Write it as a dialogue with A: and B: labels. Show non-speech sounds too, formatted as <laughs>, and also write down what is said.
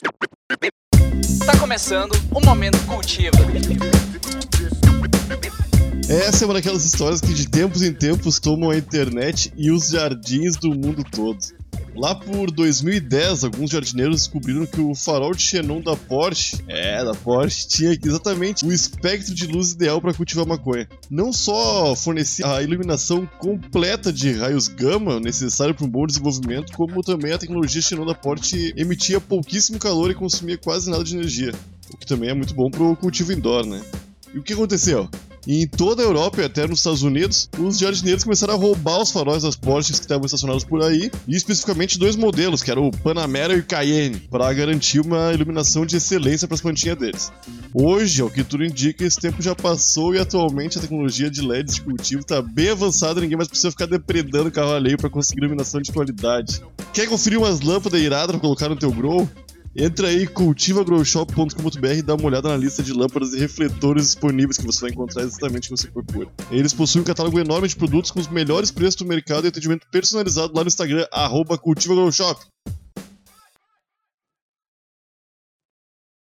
A: Tá começando o Momento Cultiva.
B: Essa é uma daquelas histórias que de tempos em tempos tomam a internet e os jardins do mundo todo. Lá por 2010, alguns jardineiros descobriram que o farol de xenon da Porsche, é, da Porsche, <laughs> tinha exatamente o espectro de luz ideal para cultivar maconha. Não só fornecia a iluminação completa de raios gama necessária para um bom desenvolvimento, como também a tecnologia xenon da Porsche emitia pouquíssimo calor e consumia quase nada de energia, o que também é muito bom para o cultivo indoor, né? E o que aconteceu? Em toda a Europa e até nos Estados Unidos, os jardineiros começaram a roubar os faróis das Porsches que estavam estacionados por aí, e especificamente dois modelos, que eram o Panamera e o Cayenne, para garantir uma iluminação de excelência para as plantinhas deles. Hoje, ao que tudo indica, esse tempo já passou e atualmente a tecnologia de LEDs de cultivo está bem avançada, ninguém mais precisa ficar depredando o carro alheio para conseguir iluminação de qualidade. Quer conferir umas lâmpadas iradas para colocar no teu grow? Entra aí cultivagrowshop.com.br e dá uma olhada na lista de lâmpadas e refletores disponíveis que você vai encontrar exatamente o que você procura. Eles possuem um catálogo enorme de produtos com os melhores preços do mercado e atendimento personalizado lá no Instagram, cultivagrowshop.